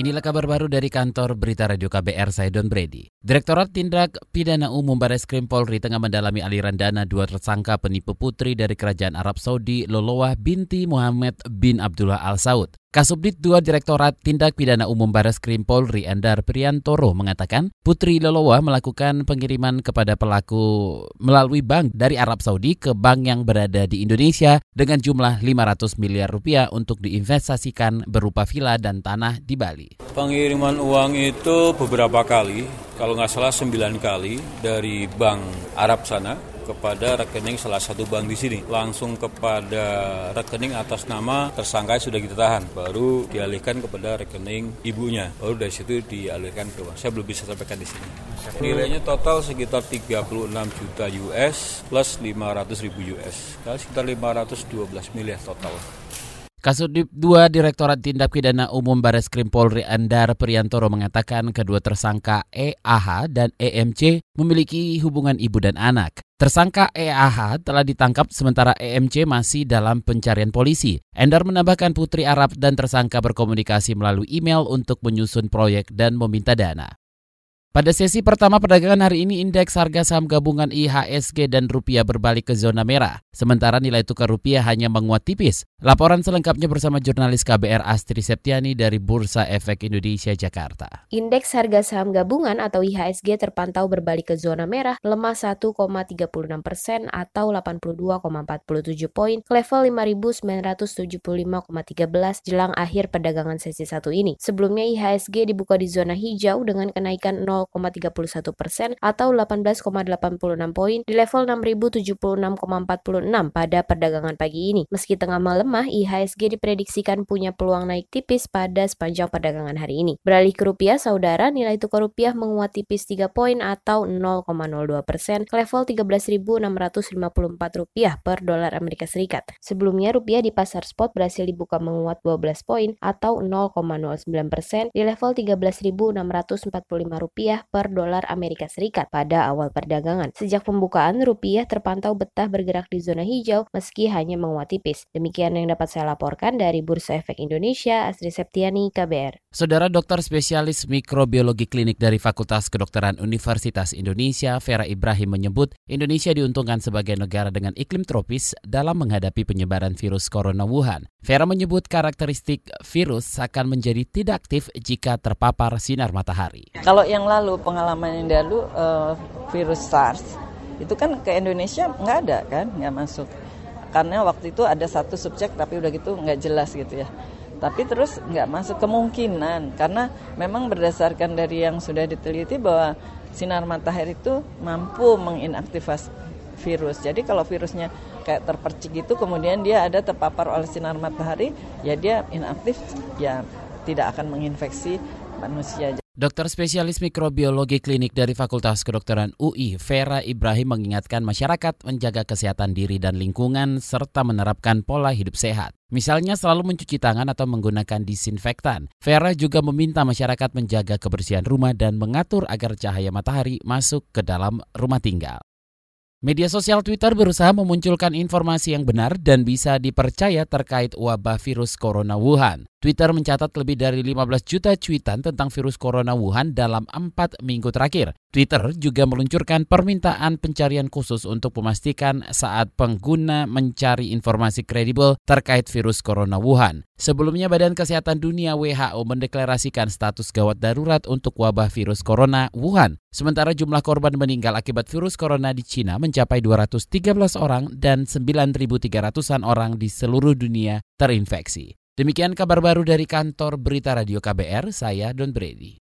Inilah kabar baru dari kantor Berita Radio KBR, saya Don Brady. Direktorat Tindak Pidana Umum Baris Krim Polri tengah mendalami aliran dana dua tersangka penipu putri dari Kerajaan Arab Saudi, Loloah binti Muhammad bin Abdullah Al Saud. Kasubdit 2 Direktorat Tindak Pidana Umum Baris Krim Polri Andar Priantoro mengatakan Putri Lolowa melakukan pengiriman kepada pelaku melalui bank dari Arab Saudi ke bank yang berada di Indonesia dengan jumlah 500 miliar rupiah untuk diinvestasikan berupa villa dan tanah di Bali. Pengiriman uang itu beberapa kali, kalau nggak salah 9 kali dari bank Arab sana kepada rekening salah satu bank di sini. Langsung kepada rekening atas nama tersangka sudah kita tahan. Baru dialihkan kepada rekening ibunya. Baru dari situ dialihkan ke bank. Saya belum bisa sampaikan di sini. Nilainya total sekitar 36 juta US plus 500 ribu US. Kalau sekitar 512 miliar total. Kasudip 2 Direktorat Tindak Pidana Umum Baris Krim Polri Andar Priantoro mengatakan kedua tersangka EAH dan EMC memiliki hubungan ibu dan anak. Tersangka EAH telah ditangkap sementara EMC masih dalam pencarian polisi. Endar menambahkan Putri Arab dan tersangka berkomunikasi melalui email untuk menyusun proyek dan meminta dana. Pada sesi pertama perdagangan hari ini indeks harga saham gabungan IHSG dan rupiah berbalik ke zona merah. Sementara nilai tukar rupiah hanya menguat tipis. Laporan selengkapnya bersama jurnalis KBR Astri Septiani dari Bursa Efek Indonesia Jakarta. Indeks harga saham gabungan atau IHSG terpantau berbalik ke zona merah lemah 1,36 persen atau 82,47 poin ke level 5.975,13 jelang akhir perdagangan sesi satu ini. Sebelumnya IHSG dibuka di zona hijau dengan kenaikan 0 0,31 persen atau 18,86 poin di level 6.076,46 pada perdagangan pagi ini. Meski tengah melemah, IHSG diprediksikan punya peluang naik tipis pada sepanjang perdagangan hari ini. Beralih ke rupiah, saudara, nilai tukar rupiah menguat tipis 3 poin atau 0,02 persen ke level 13.654 rupiah per dolar Amerika Serikat. Sebelumnya, rupiah di pasar spot berhasil dibuka menguat 12 poin atau 0,09 persen di level 13.645 rupiah rupiah per dolar Amerika Serikat pada awal perdagangan. Sejak pembukaan, rupiah terpantau betah bergerak di zona hijau meski hanya menguat tipis. Demikian yang dapat saya laporkan dari Bursa Efek Indonesia, Astri Septiani, KBR. Saudara dokter spesialis mikrobiologi klinik dari Fakultas Kedokteran Universitas Indonesia, Vera Ibrahim menyebut Indonesia diuntungkan sebagai negara dengan iklim tropis dalam menghadapi penyebaran virus corona Wuhan. Vera menyebut karakteristik virus akan menjadi tidak aktif jika terpapar sinar matahari. Kalau yang lalu pengalaman yang lalu uh, virus SARS itu kan ke Indonesia nggak ada kan, nggak masuk. Karena waktu itu ada satu subjek tapi udah gitu nggak jelas gitu ya tapi terus nggak masuk kemungkinan karena memang berdasarkan dari yang sudah diteliti bahwa sinar matahari itu mampu menginaktivasi virus. Jadi kalau virusnya kayak terpercik gitu kemudian dia ada terpapar oleh sinar matahari ya dia inaktif ya tidak akan menginfeksi manusia. Dokter spesialis mikrobiologi klinik dari Fakultas Kedokteran UI, Vera Ibrahim mengingatkan masyarakat menjaga kesehatan diri dan lingkungan serta menerapkan pola hidup sehat. Misalnya selalu mencuci tangan atau menggunakan disinfektan. Vera juga meminta masyarakat menjaga kebersihan rumah dan mengatur agar cahaya matahari masuk ke dalam rumah tinggal. Media sosial Twitter berusaha memunculkan informasi yang benar dan bisa dipercaya terkait wabah virus corona Wuhan. Twitter mencatat lebih dari 15 juta cuitan tentang virus corona Wuhan dalam empat minggu terakhir. Twitter juga meluncurkan permintaan pencarian khusus untuk memastikan saat pengguna mencari informasi kredibel terkait virus corona Wuhan. Sebelumnya Badan Kesehatan Dunia WHO mendeklarasikan status gawat darurat untuk wabah virus corona Wuhan. Sementara jumlah korban meninggal akibat virus corona di Cina mencapai 213 orang dan 9.300-an orang di seluruh dunia terinfeksi. Demikian kabar baru dari kantor Berita Radio KBR, saya Don Brady.